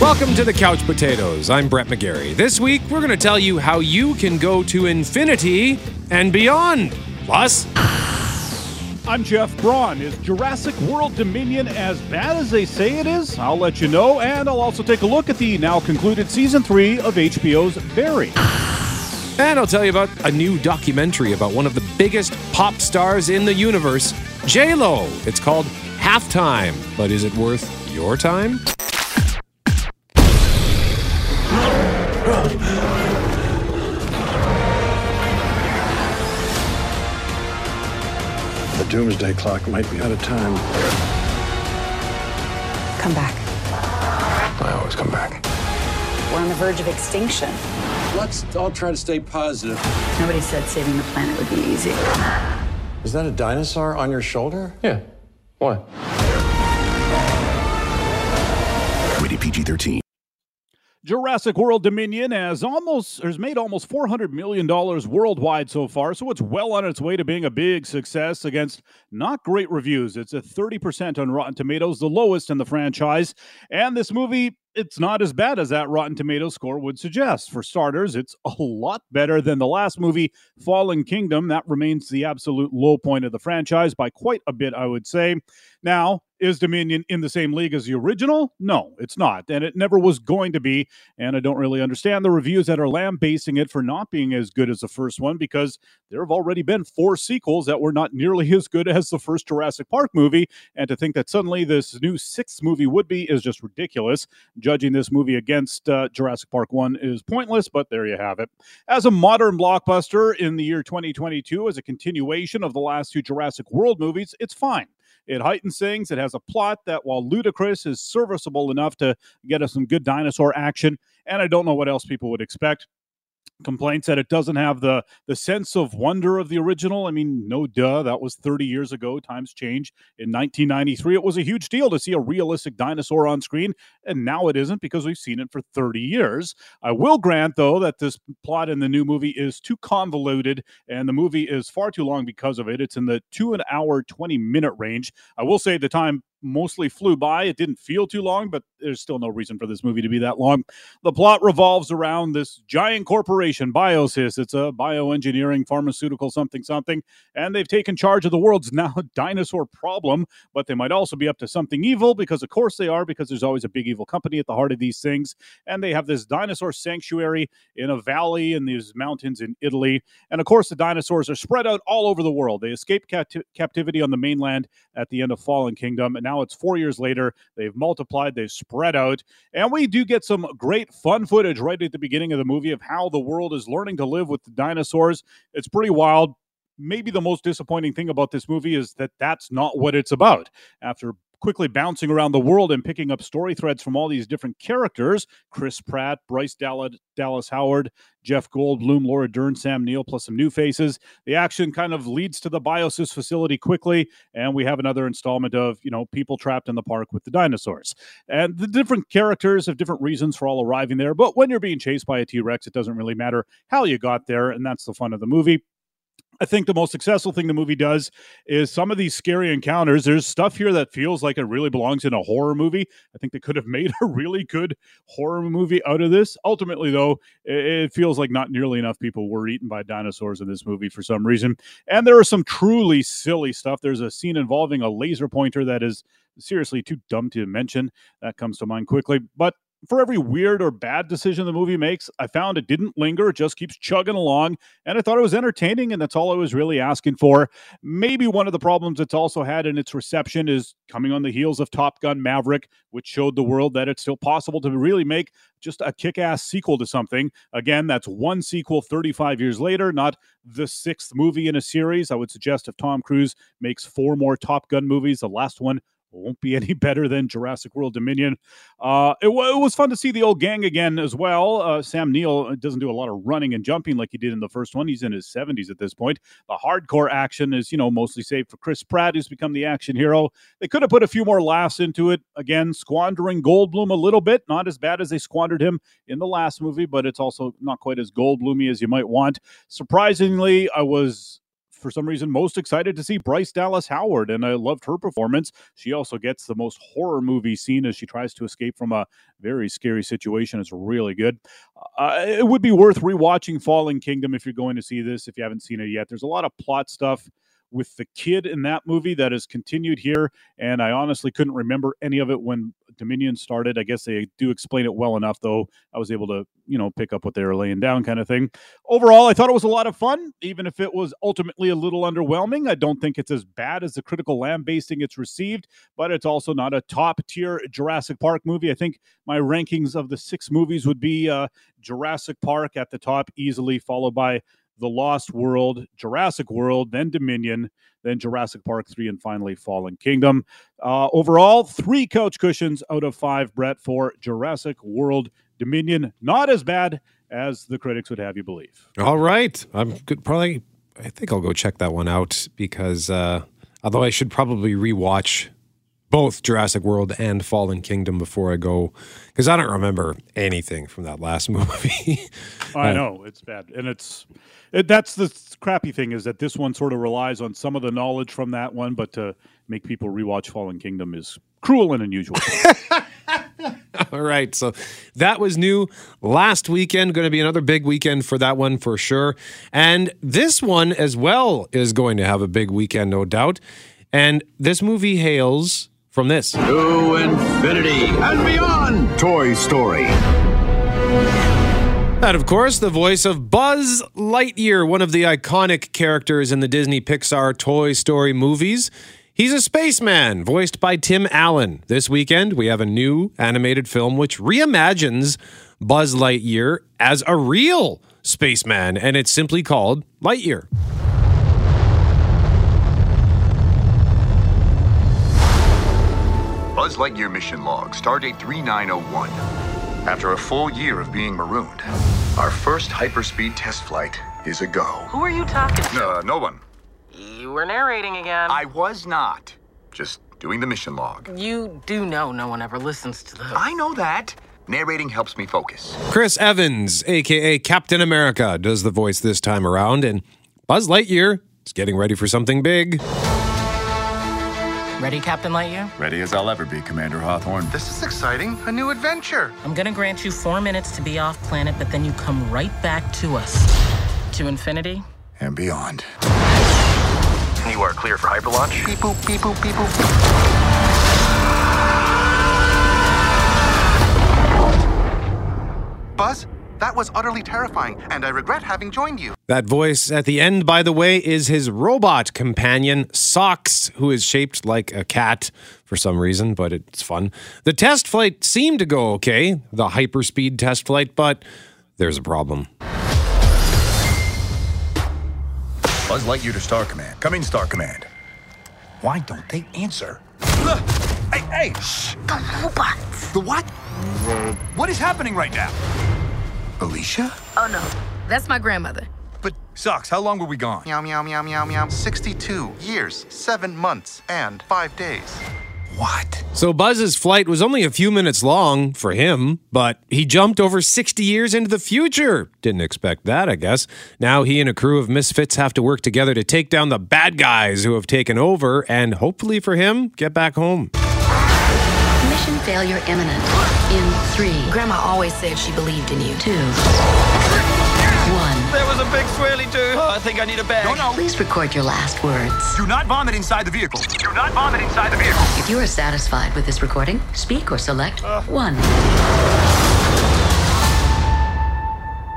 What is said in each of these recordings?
Welcome to the Couch Potatoes. I'm Brett McGarry. This week, we're going to tell you how you can go to infinity and beyond. Plus, I'm Jeff Braun. Is Jurassic World Dominion as bad as they say it is? I'll let you know, and I'll also take a look at the now concluded season three of HBO's Barry. and I'll tell you about a new documentary about one of the biggest pop stars in the universe, J Lo. It's called Halftime, but is it worth your time? Doomsday clock might be out of time. Come back. I always come back. We're on the verge of extinction. Let's all try to stay positive. Nobody said saving the planet would be easy. Is that a dinosaur on your shoulder? Yeah. Why? Rated PG 13. Jurassic World Dominion has almost has made almost 400 million dollars worldwide so far, so it's well on its way to being a big success against not great reviews. It's a 30% on Rotten Tomatoes, the lowest in the franchise, and this movie it's not as bad as that Rotten Tomatoes score would suggest. For starters, it's a lot better than the last movie, Fallen Kingdom. That remains the absolute low point of the franchise by quite a bit, I would say. Now, is Dominion in the same league as the original? No, it's not. And it never was going to be. And I don't really understand the reviews that are lambasting it for not being as good as the first one because there have already been four sequels that were not nearly as good as the first Jurassic Park movie. And to think that suddenly this new sixth movie would be is just ridiculous. Judging this movie against uh, Jurassic Park 1 is pointless, but there you have it. As a modern blockbuster in the year 2022, as a continuation of the last two Jurassic World movies, it's fine. It heightens things. It has a plot that, while ludicrous, is serviceable enough to get us some good dinosaur action. And I don't know what else people would expect complaints that it doesn't have the the sense of wonder of the original. I mean, no duh, that was 30 years ago. Times change. In 1993, it was a huge deal to see a realistic dinosaur on screen, and now it isn't because we've seen it for 30 years. I will grant though that this plot in the new movie is too convoluted and the movie is far too long because of it. It's in the 2 an hour 20 minute range. I will say the time mostly flew by. It didn't feel too long, but there's still no reason for this movie to be that long. The plot revolves around this giant corporation, Biosyn. It's a bioengineering pharmaceutical something something, and they've taken charge of the world's now dinosaur problem, but they might also be up to something evil because of course they are because there's always a big evil company at the heart of these things. And they have this dinosaur sanctuary in a valley in these mountains in Italy. And of course the dinosaurs are spread out all over the world. They escape capti- captivity on the mainland at the end of Fallen Kingdom and now it's four years later. They've multiplied, they've spread out, and we do get some great fun footage right at the beginning of the movie of how the world is learning to live with the dinosaurs. It's pretty wild. Maybe the most disappointing thing about this movie is that that's not what it's about. After quickly bouncing around the world and picking up story threads from all these different characters Chris Pratt, Bryce Dallas, Dallas Howard, Jeff Goldblum, Laura Dern, Sam Neill, plus some new faces. The action kind of leads to the Biosyn facility quickly, and we have another installment of, you know, people trapped in the park with the dinosaurs. And the different characters have different reasons for all arriving there, but when you're being chased by a T Rex, it doesn't really matter how you got there, and that's the fun of the movie. I think the most successful thing the movie does is some of these scary encounters. There's stuff here that feels like it really belongs in a horror movie. I think they could have made a really good horror movie out of this. Ultimately, though, it feels like not nearly enough people were eaten by dinosaurs in this movie for some reason. And there are some truly silly stuff. There's a scene involving a laser pointer that is seriously too dumb to mention. That comes to mind quickly. But for every weird or bad decision the movie makes, I found it didn't linger. It just keeps chugging along. And I thought it was entertaining, and that's all I was really asking for. Maybe one of the problems it's also had in its reception is coming on the heels of Top Gun Maverick, which showed the world that it's still possible to really make just a kick ass sequel to something. Again, that's one sequel 35 years later, not the sixth movie in a series. I would suggest if Tom Cruise makes four more Top Gun movies, the last one won't be any better than Jurassic World Dominion. Uh, it, w- it, was fun to see the old gang again as well. Uh, Sam Neill uh, doesn't do a lot of running and jumping like he did in the first one. He's in his 70s at this point. The hardcore action is, you know, mostly saved for Chris Pratt, who's become the action hero. They could have put a few more laughs into it. Again, squandering Goldblum a little bit. Not as bad as they squandered him in the last movie, but it's also not quite as Goldbloomy as you might want. Surprisingly, I was for some reason, most excited to see Bryce Dallas Howard, and I loved her performance. She also gets the most horror movie scene as she tries to escape from a very scary situation. It's really good. Uh, it would be worth rewatching Fallen Kingdom if you're going to see this, if you haven't seen it yet. There's a lot of plot stuff with the kid in that movie that is continued here. And I honestly couldn't remember any of it when Dominion started. I guess they do explain it well enough, though. I was able to, you know, pick up what they were laying down, kind of thing. Overall, I thought it was a lot of fun, even if it was ultimately a little underwhelming. I don't think it's as bad as the critical lambasting it's received, but it's also not a top tier Jurassic Park movie. I think my rankings of the six movies would be uh, Jurassic Park at the top, easily followed by the Lost World, Jurassic World, then Dominion, then Jurassic Park 3, and finally Fallen Kingdom. Uh, overall, three couch cushions out of five, Brett, for Jurassic World Dominion. Not as bad as the critics would have you believe. All right. I'm good. Probably, I think I'll go check that one out because uh, although I should probably rewatch both Jurassic World and Fallen Kingdom before I go because I don't remember anything from that last movie. I uh, know it's bad, and it's it, that's the crappy thing is that this one sort of relies on some of the knowledge from that one, but to make people rewatch Fallen Kingdom is cruel and unusual. All right. So that was new last weekend. Going to be another big weekend for that one for sure. And this one as well is going to have a big weekend, no doubt. And this movie hails from this. To infinity and beyond. Toy Story. And of course, the voice of Buzz Lightyear, one of the iconic characters in the Disney Pixar Toy Story movies. He's a spaceman, voiced by Tim Allen. This weekend, we have a new animated film which reimagines Buzz Lightyear as a real spaceman, and it's simply called Lightyear. Buzz Lightyear mission log, stardate 3901. After a full year of being marooned, our first hyperspeed test flight is a go. Who are you talking to? Uh, no one. You were narrating again. I was not. Just doing the mission log. You do know no one ever listens to those. I know that. Narrating helps me focus. Chris Evans, aka Captain America, does the voice this time around, and Buzz Lightyear is getting ready for something big. Ready, Captain Lightyear? Ready as I'll ever be, Commander Hawthorne. This is exciting. A new adventure. I'm gonna grant you four minutes to be off planet, but then you come right back to us. To infinity? And beyond. You are clear for hyperlaunch. Beep boop, beep boop, beep boop. Buzz, that was utterly terrifying, and I regret having joined you. That voice at the end, by the way, is his robot companion, Sox, who is shaped like a cat for some reason, but it's fun. The test flight seemed to go okay, the hyperspeed test flight, but there's a problem. Buzz Lightyear to Star Command. Come in, Star Command. Why don't they answer? Hey, hey! Shh! The robots. The what? What is happening right now? Alisha? Oh no, that's my grandmother. But, Sox, how long were we gone? Meow, meow, meow, meow, meow. 62 years, 7 months, and 5 days. What? So Buzz's flight was only a few minutes long for him, but he jumped over 60 years into the future. Didn't expect that, I guess. Now he and a crew of misfits have to work together to take down the bad guys who have taken over and hopefully for him, get back home. Mission failure imminent. In three, Grandma always said she believed in you. two, one. There was a big swirly too. Oh, I think I need a bag. No, no. Please record your last words. Do not vomit inside the vehicle. Do not vomit inside the vehicle. If you are satisfied with this recording, speak or select uh. one.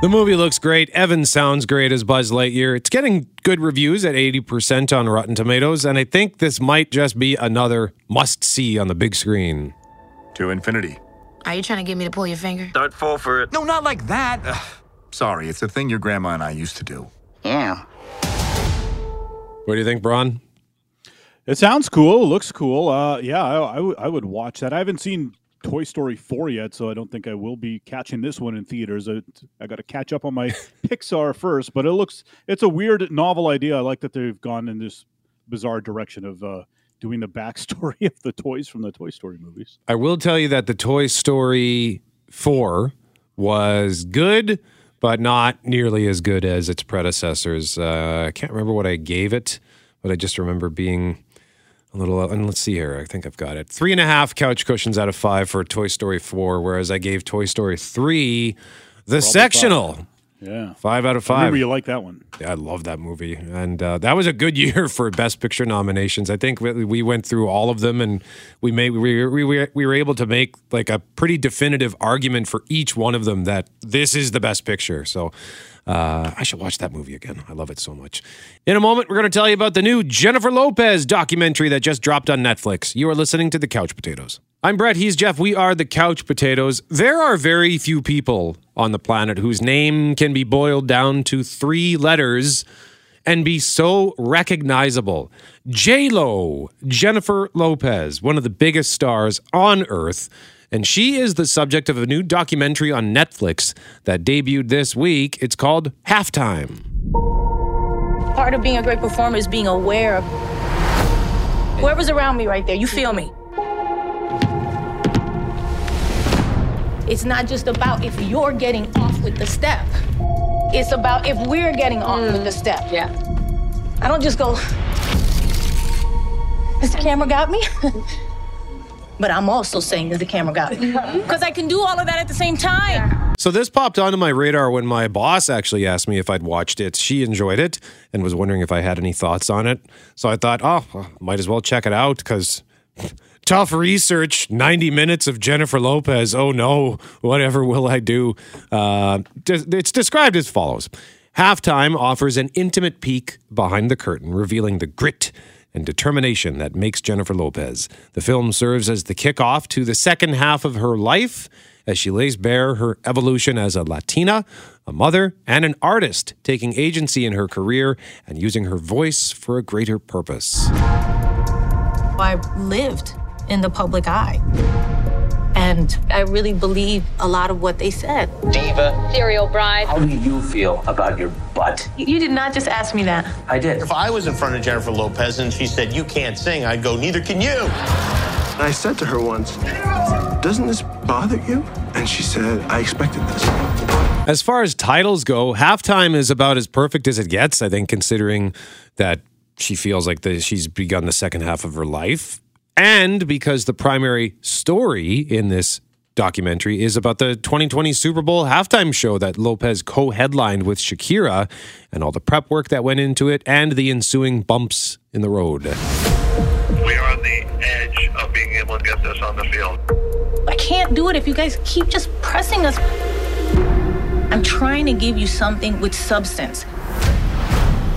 The movie looks great. Evan sounds great as Buzz Lightyear. It's getting good reviews at 80% on Rotten Tomatoes, and I think this might just be another must see on the big screen. To infinity. Are you trying to get me to pull your finger? Don't fall for it. No, not like that. Ugh. Sorry, it's a thing your grandma and I used to do. Yeah. What do you think, Braun? It sounds cool. Looks cool. Uh, yeah, I, I would- would watch that. I haven't seen Toy Story 4 yet, so I don't think I will be catching this one in theaters. I, I got to catch up on my Pixar first, but it looks it's a weird novel idea. I like that they've gone in this bizarre direction of uh, doing the backstory of the toys from the Toy Story movies. I will tell you that the Toy Story 4 was good, but not nearly as good as its predecessors. Uh, I can't remember what I gave it, but I just remember being a little. And let's see here. I think I've got it. Three and a half couch cushions out of five for Toy Story 4, whereas I gave Toy Story 3 the sectional. Yeah. Five out of I five. remember you like that one. Yeah, I love that movie, and uh, that was a good year for Best Picture nominations. I think we, we went through all of them, and we made we, we we we were able to make like a pretty definitive argument for each one of them that this is the best picture. So. Uh, I should watch that movie again. I love it so much. In a moment, we're going to tell you about the new Jennifer Lopez documentary that just dropped on Netflix. You are listening to The Couch Potatoes. I'm Brett. He's Jeff. We are The Couch Potatoes. There are very few people on the planet whose name can be boiled down to three letters and be so recognizable. J Lo, Jennifer Lopez, one of the biggest stars on earth. And she is the subject of a new documentary on Netflix that debuted this week. It's called Halftime. Part of being a great performer is being aware of whoever's around me right there. You feel me? It's not just about if you're getting off with the step. It's about if we're getting off with the step. Mm. Yeah. I don't just go, has the camera got me? but I'm also saying, that the camera got me? Because I can do all of that at the same time. So this popped onto my radar when my boss actually asked me if I'd watched it. She enjoyed it and was wondering if I had any thoughts on it. So I thought, oh, well, might as well check it out because tough research 90 minutes of jennifer lopez. Oh no whatever will i do? Uh, it's described as follows. Halftime offers an intimate peek behind the curtain revealing the grit and determination that makes jennifer lopez. The film serves as the kickoff to the second half of her life as she lays bare her evolution as a latina a mother and an artist taking agency in her career and using her voice for a greater purpose. I lived in the public eye. And I really believe a lot of what they said. Diva. Serial bride. How do you feel about your butt? You did not just ask me that. I did. If I was in front of Jennifer Lopez and she said, You can't sing, I'd go, Neither can you. I said to her once, Doesn't this bother you? And she said, I expected this. As far as titles go, halftime is about as perfect as it gets, I think, considering that she feels like the, she's begun the second half of her life. And because the primary story in this documentary is about the 2020 Super Bowl halftime show that Lopez co headlined with Shakira and all the prep work that went into it and the ensuing bumps in the road. We are on the edge of being able to get this on the field. I can't do it if you guys keep just pressing us. I'm trying to give you something with substance.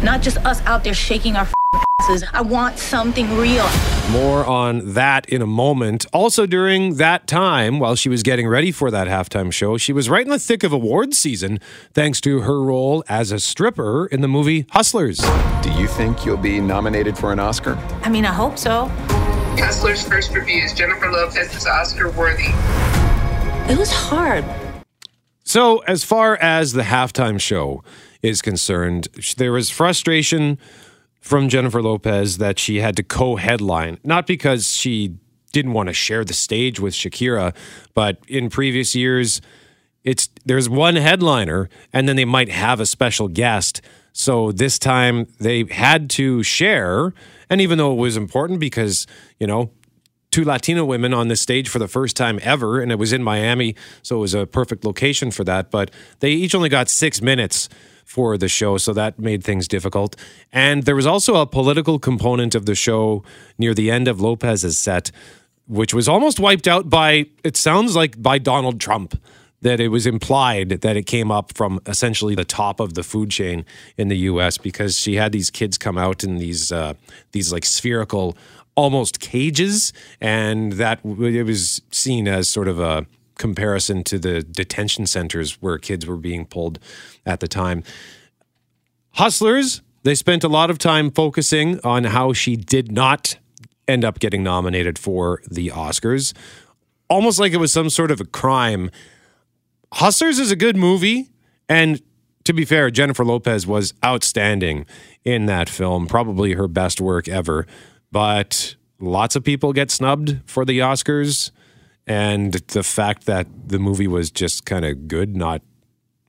Not just us out there shaking our asses. I want something real. More on that in a moment. Also, during that time, while she was getting ready for that halftime show, she was right in the thick of awards season thanks to her role as a stripper in the movie Hustlers. Do you think you'll be nominated for an Oscar? I mean, I hope so. Hustler's first reviews Jennifer Lopez is Oscar worthy. It was hard. So, as far as the halftime show is concerned, there was frustration from Jennifer Lopez that she had to co headline, not because she didn't want to share the stage with Shakira, but in previous years, it's there's one headliner and then they might have a special guest. So this time they had to share, and even though it was important because, you know, two Latino women on the stage for the first time ever, and it was in Miami, so it was a perfect location for that. But they each only got six minutes for the show, so that made things difficult. And there was also a political component of the show near the end of Lopez's set, which was almost wiped out by, it sounds like, by Donald Trump. That it was implied that it came up from essentially the top of the food chain in the U.S. because she had these kids come out in these uh, these like spherical almost cages, and that it was seen as sort of a comparison to the detention centers where kids were being pulled at the time. Hustlers, they spent a lot of time focusing on how she did not end up getting nominated for the Oscars, almost like it was some sort of a crime. Hustlers is a good movie, and to be fair, Jennifer Lopez was outstanding in that film, probably her best work ever. But lots of people get snubbed for the Oscars, and the fact that the movie was just kind of good, not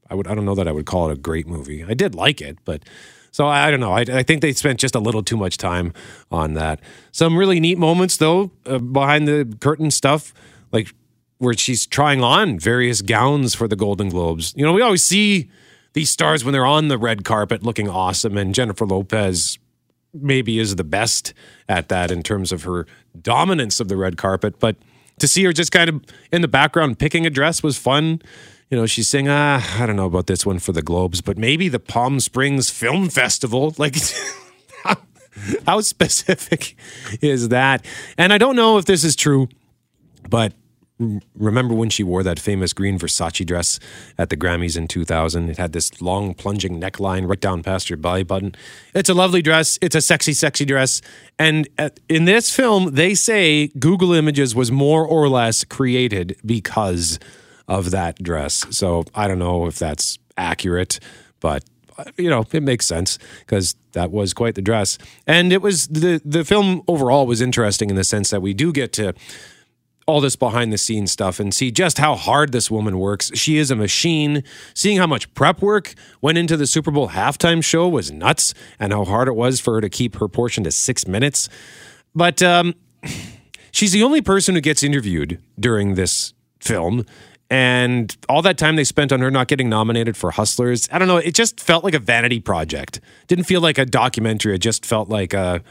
I would I don't know that I would call it a great movie. I did like it, but so I, I don't know. I, I, think they spent just a little too much time on that. Some really neat moments though uh, behind the curtain stuff, like where she's trying on various gowns for the Golden Globes. You know, we always see these stars when they're on the red carpet looking awesome, and Jennifer Lopez maybe is the best at that in terms of her dominance of the red carpet. But to see her just kind of in the background picking a dress was fun. You know, she's saying, ah, I don't know about this one for the Globes, but maybe the Palm Springs Film Festival. Like, how specific is that? And I don't know if this is true, but remember when she wore that famous green Versace dress at the Grammys in 2000? It had this long plunging neckline right down past your belly button. It's a lovely dress. It's a sexy, sexy dress. And in this film, they say Google Images was more or less created because of that dress. So I don't know if that's accurate, but you know it makes sense because that was quite the dress and it was the the film overall was interesting in the sense that we do get to all this behind the scenes stuff and see just how hard this woman works. She is a machine. Seeing how much prep work went into the Super Bowl halftime show was nuts, and how hard it was for her to keep her portion to six minutes. But um, she's the only person who gets interviewed during this film. And all that time they spent on her not getting nominated for Hustlers, I don't know, it just felt like a vanity project. Didn't feel like a documentary. It just felt like a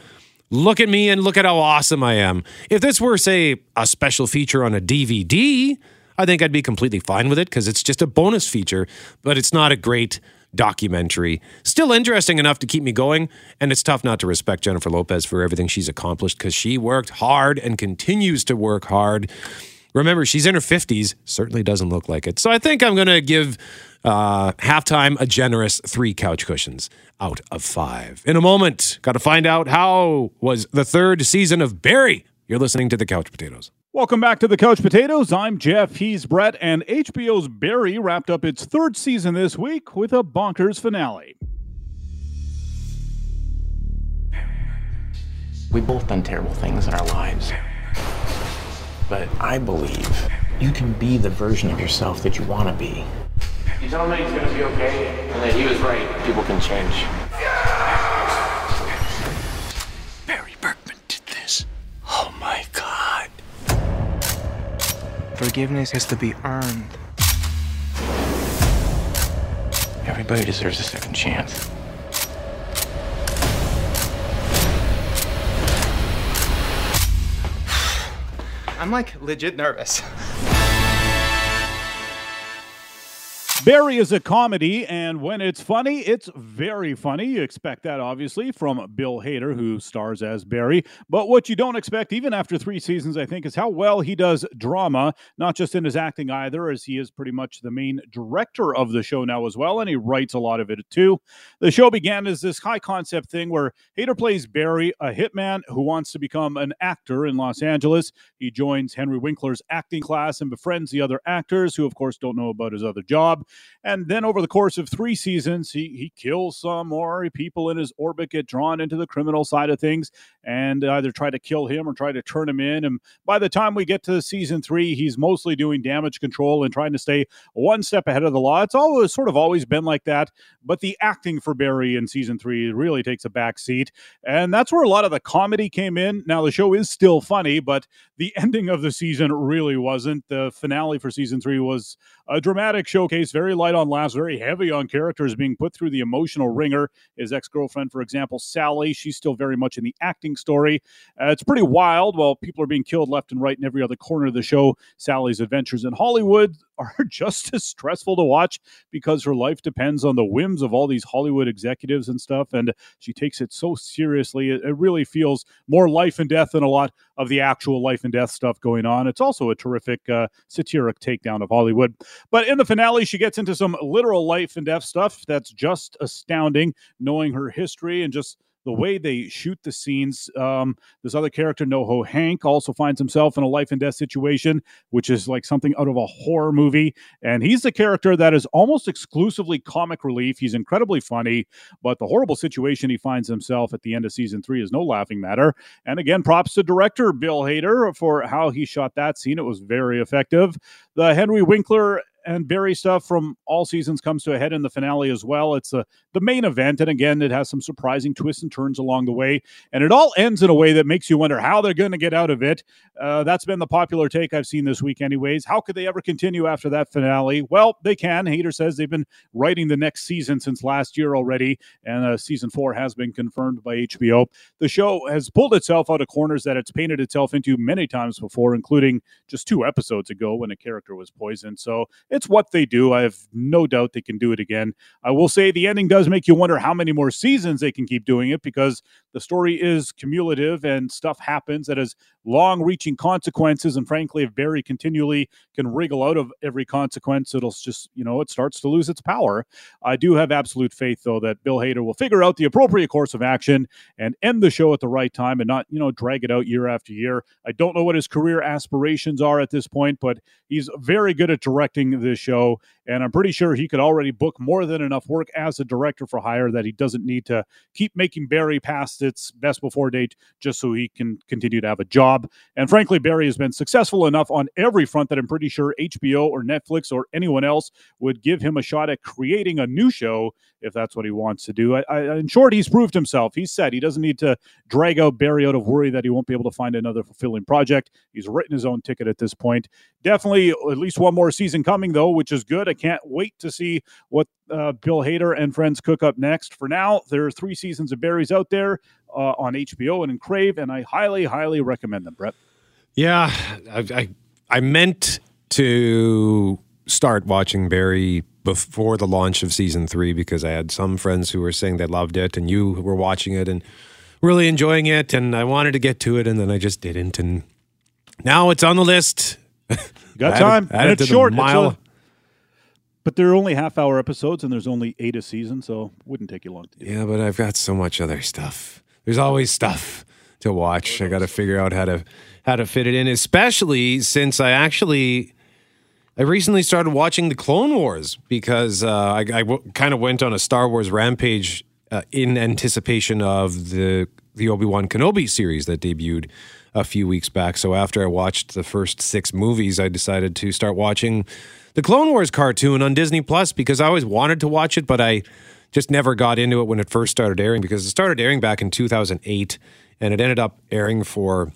look at me and look at how awesome I am. If this were, say, a special feature on a DVD, I think I'd be completely fine with it because it's just a bonus feature, but it's not a great documentary. Still interesting enough to keep me going, and it's tough not to respect Jennifer Lopez for everything she's accomplished because she worked hard and continues to work hard. Remember, she's in her 50s, certainly doesn't look like it. So I think I'm going to give uh, halftime a generous three couch cushions out of five. In a moment, got to find out how was the third season of Barry. You're listening to the Couch Potatoes. Welcome back to the Couch Potatoes. I'm Jeff. He's Brett, and HBO's Barry wrapped up its third season this week with a bonkers finale. We've both done terrible things in our lives. But I believe you can be the version of yourself that you want to be. You tell me he's gonna be okay, and that he was right. People can change. Barry Berkman did this. Oh my god. Forgiveness has to be earned. Everybody deserves a second chance. I'm like legit nervous. Barry is a comedy, and when it's funny, it's very funny. You expect that, obviously, from Bill Hader, who stars as Barry. But what you don't expect, even after three seasons, I think, is how well he does drama, not just in his acting either, as he is pretty much the main director of the show now as well, and he writes a lot of it too. The show began as this high concept thing where Hader plays Barry, a hitman who wants to become an actor in Los Angeles. He joins Henry Winkler's acting class and befriends the other actors, who, of course, don't know about his other job. And then over the course of three seasons, he, he kills some more people in his orbit get drawn into the criminal side of things and either try to kill him or try to turn him in. And by the time we get to season three, he's mostly doing damage control and trying to stay one step ahead of the law. It's always sort of always been like that. But the acting for Barry in season three really takes a back seat. And that's where a lot of the comedy came in. Now, the show is still funny, but the ending of the season really wasn't. The finale for season three was a dramatic showcase, very light on laughs, very heavy on characters being put through the emotional ringer. His ex girlfriend, for example, Sally, she's still very much in the acting story. Uh, it's pretty wild. While people are being killed left and right in every other corner of the show, Sally's adventures in Hollywood are just as stressful to watch because her life depends on the whims of all these Hollywood executives and stuff. And she takes it so seriously. It, really feels more life and death than a lot of the actual life and death stuff going on. It's also a terrific uh, satiric takedown of Hollywood. But in the finale, she gets into some literal life and death stuff that's just astounding, knowing her history and just the way they shoot the scenes. Um, this other character, NoHo Hank, also finds himself in a life and death situation, which is like something out of a horror movie. And he's the character that is almost exclusively comic relief. He's incredibly funny, but the horrible situation he finds himself at the end of season three is no laughing matter. And again, props to director Bill Hader for how he shot that scene. It was very effective. The Henry Winkler and Barry stuff from all seasons comes to a head in the finale as well. It's a, the main event, and again, it has some surprising twists and turns along the way, and it all ends in a way that makes you wonder how they're going to get out of it. Uh, that's been the popular take I've seen this week, anyways. How could they ever continue after that finale? Well, they can. Hader says they've been writing the next season since last year already, and uh, season four has been confirmed by HBO. The show has pulled itself out of corners that it's painted itself into many times before, including just two episodes ago when a character was poisoned. So it's what they do. I have no doubt they can do it again. I will say the ending does make you wonder how many more seasons they can keep doing it because the story is cumulative and stuff happens that has long reaching consequences. And frankly, if Barry continually can wriggle out of every consequence, it'll just, you know, it starts to lose its power. I do have absolute faith, though, that Bill Hader will figure out the appropriate course of action and end the show at the right time and not, you know, drag it out year after year. I don't know what his career aspirations are at this point, but he's very good at directing this show. And I'm pretty sure he could already book more than enough work as a director for hire that he doesn't need to keep making Barry past its best before date just so he can continue to have a job. And frankly, Barry has been successful enough on every front that I'm pretty sure HBO or Netflix or anyone else would give him a shot at creating a new show if that's what he wants to do. I, I, in short, he's proved himself. He said he doesn't need to drag out Barry out of worry that he won't be able to find another fulfilling project. He's written his own ticket at this point. Definitely at least one more season coming, though, which is good. I can't wait to see what uh, Bill Hader and friends cook up next. For now, there are three seasons of Barry's out there uh, on HBO and in Crave, and I highly, highly recommend them, Brett. Yeah, I, I, I meant to start watching Barry before the launch of season three because I had some friends who were saying they loved it, and you were watching it and really enjoying it, and I wanted to get to it, and then I just didn't, and now it's on the list. got time, add it, and it's to the short. It's mile. a- but they're only half hour episodes, and there's only eight a season, so it wouldn't take you long to do. Yeah, but I've got so much other stuff. There's always stuff to watch. I got to figure out how to how to fit it in, especially since I actually I recently started watching the Clone Wars because uh, I, I w- kind of went on a Star Wars rampage uh, in anticipation of the the Obi Wan Kenobi series that debuted a few weeks back. So after I watched the first six movies, I decided to start watching the Clone Wars cartoon on Disney Plus because I always wanted to watch it, but I just never got into it when it first started airing because it started airing back in 2008 and it ended up airing for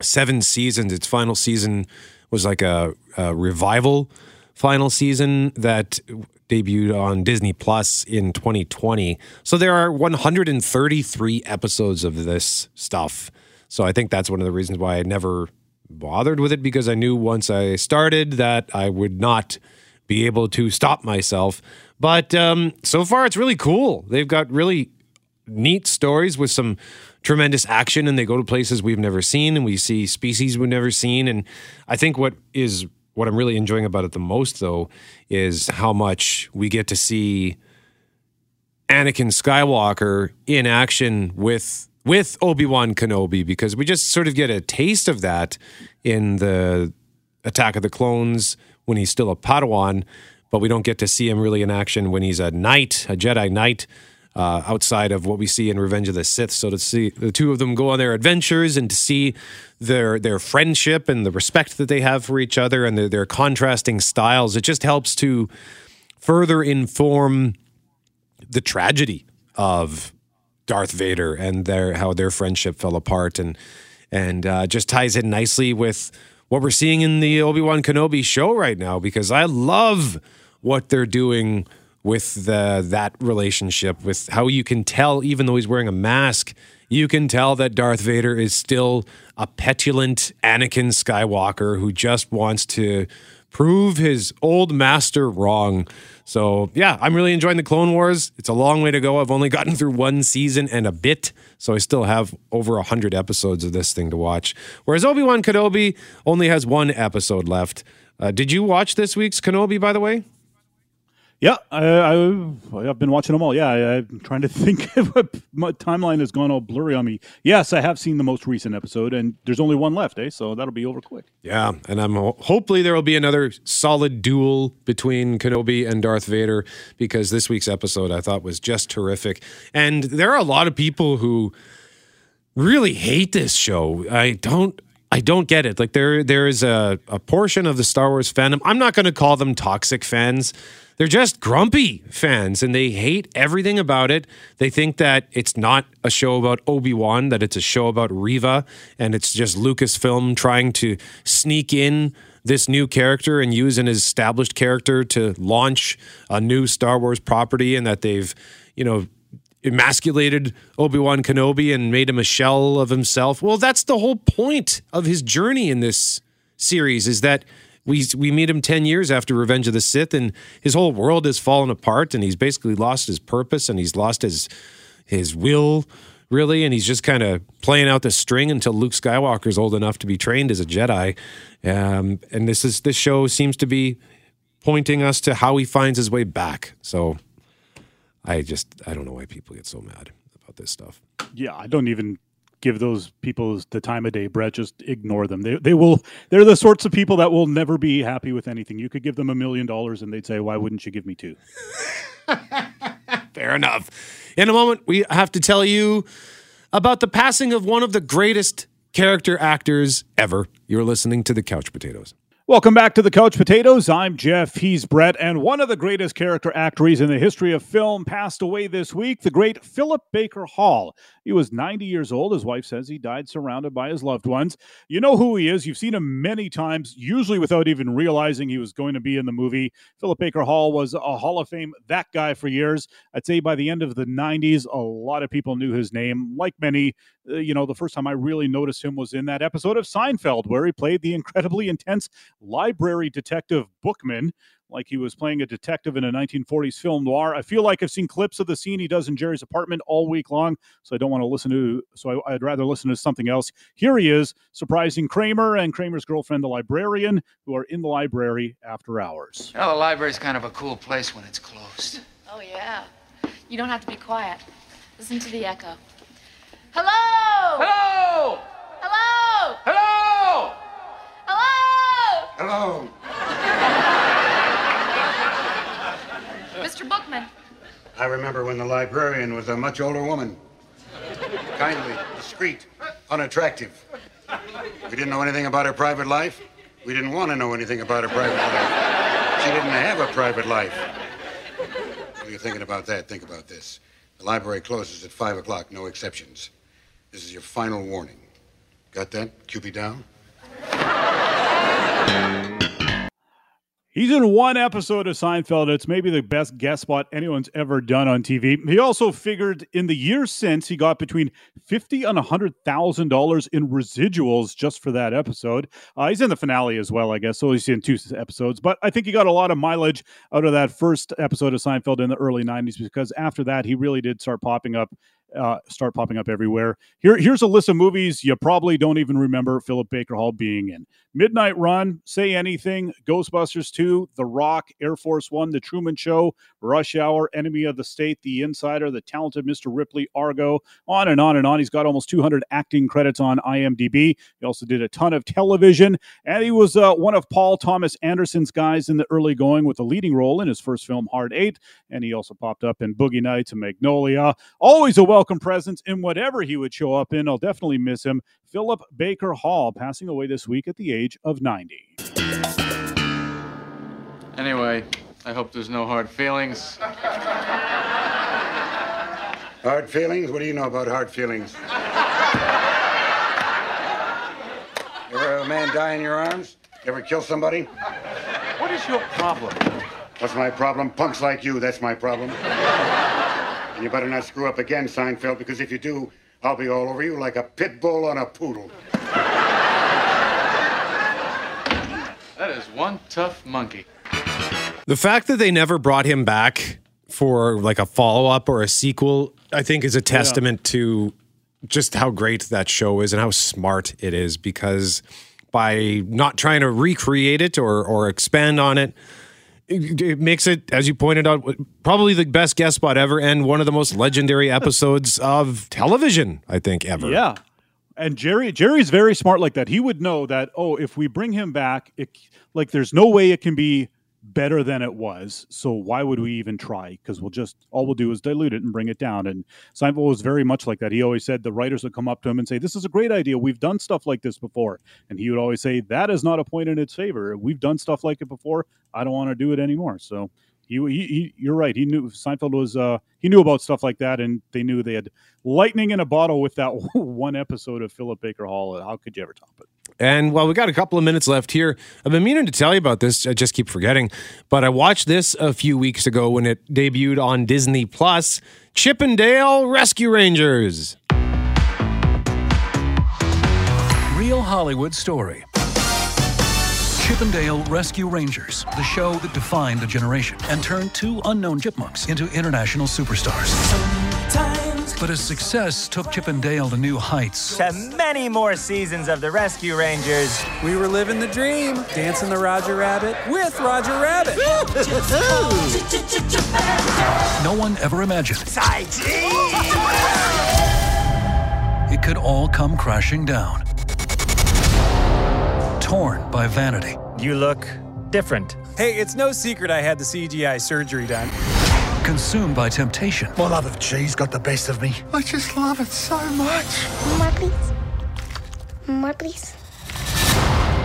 seven seasons. Its final season was like a, a revival final season that debuted on Disney Plus in 2020. So there are 133 episodes of this stuff. So I think that's one of the reasons why I never bothered with it because I knew once I started that I would not be able to stop myself. But um, so far, it's really cool. They've got really neat stories with some tremendous action, and they go to places we've never seen, and we see species we've never seen. And I think what is what I'm really enjoying about it the most, though, is how much we get to see Anakin Skywalker in action with with Obi Wan Kenobi because we just sort of get a taste of that in the Attack of the Clones when he's still a Padawan, but we don't get to see him really in action when he's a knight, a Jedi knight. Uh, outside of what we see in Revenge of the Sith, so to see the two of them go on their adventures and to see their their friendship and the respect that they have for each other and their, their contrasting styles, it just helps to further inform the tragedy of Darth Vader and their how their friendship fell apart and and uh, just ties in nicely with what we're seeing in the Obi Wan Kenobi show right now because I love what they're doing with the that relationship with how you can tell even though he's wearing a mask you can tell that Darth Vader is still a petulant Anakin Skywalker who just wants to prove his old master wrong. So, yeah, I'm really enjoying the Clone Wars. It's a long way to go. I've only gotten through one season and a bit, so I still have over 100 episodes of this thing to watch. Whereas Obi Wan Kenobi only has one episode left. Uh, did you watch this week's Kenobi, by the way? Yeah, I, I, I've been watching them all. Yeah, I, I'm trying to think. My timeline has gone all blurry on me. Yes, I have seen the most recent episode, and there's only one left, eh? So that'll be over quick. Yeah, and I'm hopefully there will be another solid duel between Kenobi and Darth Vader because this week's episode I thought was just terrific. And there are a lot of people who really hate this show. I don't I don't get it. Like there there is a, a portion of the Star Wars fandom. I'm not going to call them toxic fans. They're just grumpy fans and they hate everything about it. They think that it's not a show about Obi-Wan, that it's a show about Reva and it's just Lucasfilm trying to sneak in this new character and use an established character to launch a new Star Wars property and that they've, you know, emasculated Obi-Wan Kenobi and made him a shell of himself. Well, that's the whole point of his journey in this series is that we we meet him 10 years after Revenge of the Sith and his whole world has fallen apart and he's basically lost his purpose and he's lost his his will really and he's just kind of playing out the string until Luke Skywalker's old enough to be trained as a Jedi. Um, and this is this show seems to be pointing us to how he finds his way back. So I just I don't know why people get so mad about this stuff. Yeah, I don't even give those people the time of day, Brett. Just ignore them. They they will. They're the sorts of people that will never be happy with anything. You could give them a million dollars, and they'd say, "Why wouldn't you give me two? Fair enough. In a moment, we have to tell you about the passing of one of the greatest character actors ever. You're listening to the Couch Potatoes. Welcome back to the Couch Potatoes. I'm Jeff. He's Brett. And one of the greatest character actors in the history of film passed away this week, the great Philip Baker Hall. He was 90 years old. His wife says he died surrounded by his loved ones. You know who he is. You've seen him many times, usually without even realizing he was going to be in the movie. Philip Baker Hall was a Hall of Fame that guy for years. I'd say by the end of the 90s, a lot of people knew his name. Like many, uh, you know, the first time I really noticed him was in that episode of Seinfeld where he played the incredibly intense library detective Bookman like he was playing a detective in a 1940s film noir. I feel like I've seen clips of the scene he does in Jerry's apartment all week long, so I don't want to listen to. So I, would rather listen to something else. Here he is, surprising Kramer and Kramer's girlfriend, the librarian, who are in the library after hours. Well, the library's kind of a cool place when it's closed. Oh yeah, you don't have to be quiet. Listen to the echo. Hello. Hello. Hello. Hello. Hello. Hello. Mr. Bookman. I remember when the librarian was a much older woman. Kindly, discreet, unattractive. We didn't know anything about her private life. We didn't want to know anything about her private life. She didn't have a private life. What are you thinking about that? Think about this. The library closes at 5 o'clock, no exceptions. This is your final warning. Got that? Cupid down? He's in one episode of Seinfeld. It's maybe the best guest spot anyone's ever done on TV. He also figured in the years since he got between fifty and hundred thousand dollars in residuals just for that episode. Uh, he's in the finale as well, I guess. So he's in two episodes, but I think he got a lot of mileage out of that first episode of Seinfeld in the early '90s because after that he really did start popping up uh, start popping up everywhere. Here, here's a list of movies you probably don't even remember Philip Baker Hall being in: Midnight Run, Say Anything, Ghostbusters 2, The Rock, Air Force One, The Truman Show, Rush Hour, Enemy of the State, The Insider, The Talented Mr. Ripley, Argo, on and on and on. He's got almost 200 acting credits on IMDb. He also did a ton of television, and he was uh, one of Paul Thomas Anderson's guys in the early going with a leading role in his first film, Hard Eight, and he also popped up in Boogie Nights and Magnolia. Always a welcome presence in whatever he would show up in. I'll definitely miss him. Philip Baker Hall passing away this week at the age of 90. Anyway, I hope there's no hard feelings. Hard feelings? What do you know about hard feelings? Ever have a man die in your arms? Ever kill somebody? What is your problem? What's my problem? Punks like you, that's my problem. And you better not screw up again, Seinfeld, because if you do, I'll be all over you like a pit bull on a poodle. That is one tough monkey. The fact that they never brought him back for like a follow up or a sequel, I think is a testament yeah. to just how great that show is and how smart it is because by not trying to recreate it or or expand on it, it, it makes it, as you pointed out, probably the best guest spot ever and one of the most legendary episodes of television, I think, ever. Yeah. And Jerry Jerry's very smart like that. He would know that, oh, if we bring him back, it like there's no way it can be better than it was. So why would we even try? Because we'll just all we'll do is dilute it and bring it down. And Seinfeld was very much like that. He always said the writers would come up to him and say, "This is a great idea. We've done stuff like this before," and he would always say, "That is not a point in its favor. We've done stuff like it before. I don't want to do it anymore." So. He, he, he, you're right. He knew Seinfeld was uh, he knew about stuff like that, and they knew they had lightning in a bottle with that one episode of Philip Baker Hall. How could you ever top it? And while we got a couple of minutes left here, I've been meaning to tell you about this. I just keep forgetting. But I watched this a few weeks ago when it debuted on Disney Plus Chip 'n Dale Rescue Rangers. Real Hollywood story. Chip 'n Dale Rescue Rangers, the show that defined a generation and turned two unknown chipmunks into international superstars. But his success took Chip 'n Dale to new heights, To many more seasons of the Rescue Rangers. We were living the dream, dancing the Roger Rabbit with Roger Rabbit. no one ever imagined it could all come crashing down. Torn by vanity. You look different. Hey, it's no secret I had the CGI surgery done. Consumed by temptation. My love of cheese got the best of me. I just love it so much. More, please. More, please.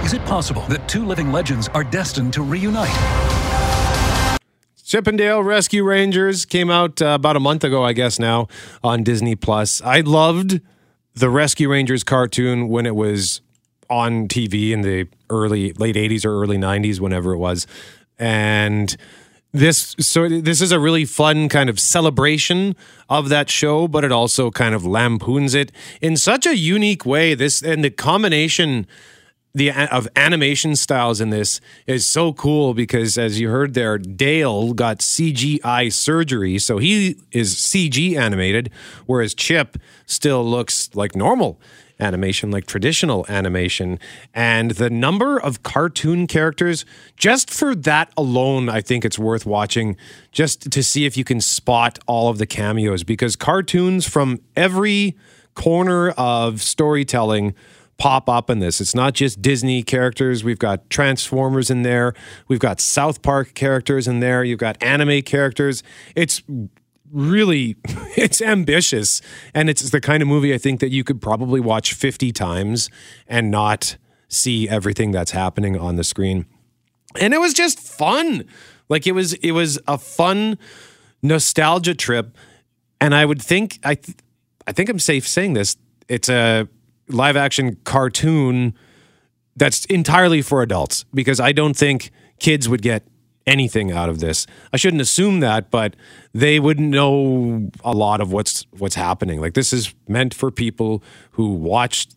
Is it possible that two living legends are destined to reunite? Chip 'n Dale Rescue Rangers came out uh, about a month ago, I guess now, on Disney Plus. I loved the Rescue Rangers cartoon when it was on TV in the early late 80s or early 90s whenever it was. And this so this is a really fun kind of celebration of that show, but it also kind of lampoons it in such a unique way. This and the combination the of animation styles in this is so cool because as you heard there Dale got CGI surgery so he is CG animated whereas Chip still looks like normal animation like traditional animation and the number of cartoon characters just for that alone I think it's worth watching just to see if you can spot all of the cameos because cartoons from every corner of storytelling pop up in this. It's not just Disney characters. We've got Transformers in there. We've got South Park characters in there. You've got anime characters. It's really it's ambitious and it's the kind of movie I think that you could probably watch 50 times and not see everything that's happening on the screen. And it was just fun. Like it was it was a fun nostalgia trip and I would think I th- I think I'm safe saying this. It's a live action cartoon that's entirely for adults because I don't think kids would get anything out of this. I shouldn't assume that, but they wouldn't know a lot of what's what's happening. Like this is meant for people who watched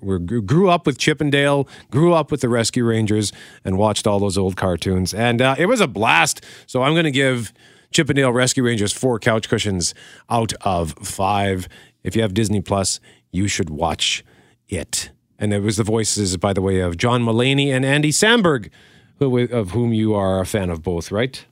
were grew up with Chip 'n Dale, grew up with the Rescue Rangers, and watched all those old cartoons, and uh, it was a blast. So I'm going to give Chip 'n Dale Rescue Rangers four couch cushions out of five. If you have Disney Plus, you should watch it. And it was the voices, by the way, of John Mulaney and Andy Samberg, who, of whom you are a fan of both, right,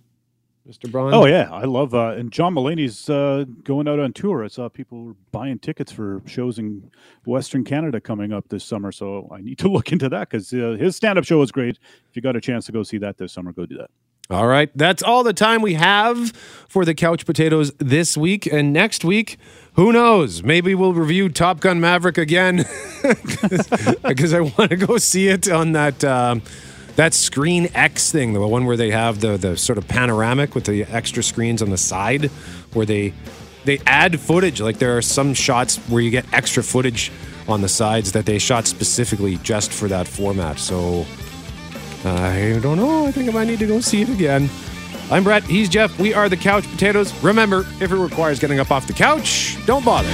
Mr. Braun? Oh yeah, I love uh, and John Mulaney's uh, going out on tour. I saw people were buying tickets for shows in Western Canada coming up this summer, so I need to look into that because uh, his stand-up show is great. If you got a chance to go see that this summer, go do that. All right, that's all the time we have for the couch potatoes this week, and next week. Who knows? Maybe we'll review Top Gun Maverick again because I want to go see it on that um, that Screen X thing, the one where they have the the sort of panoramic with the extra screens on the side, where they they add footage. Like there are some shots where you get extra footage on the sides that they shot specifically just for that format. So I don't know. I think I might need to go see it again. I'm Brett. He's Jeff. We are the Couch Potatoes. Remember, if it requires getting up off the couch, don't bother.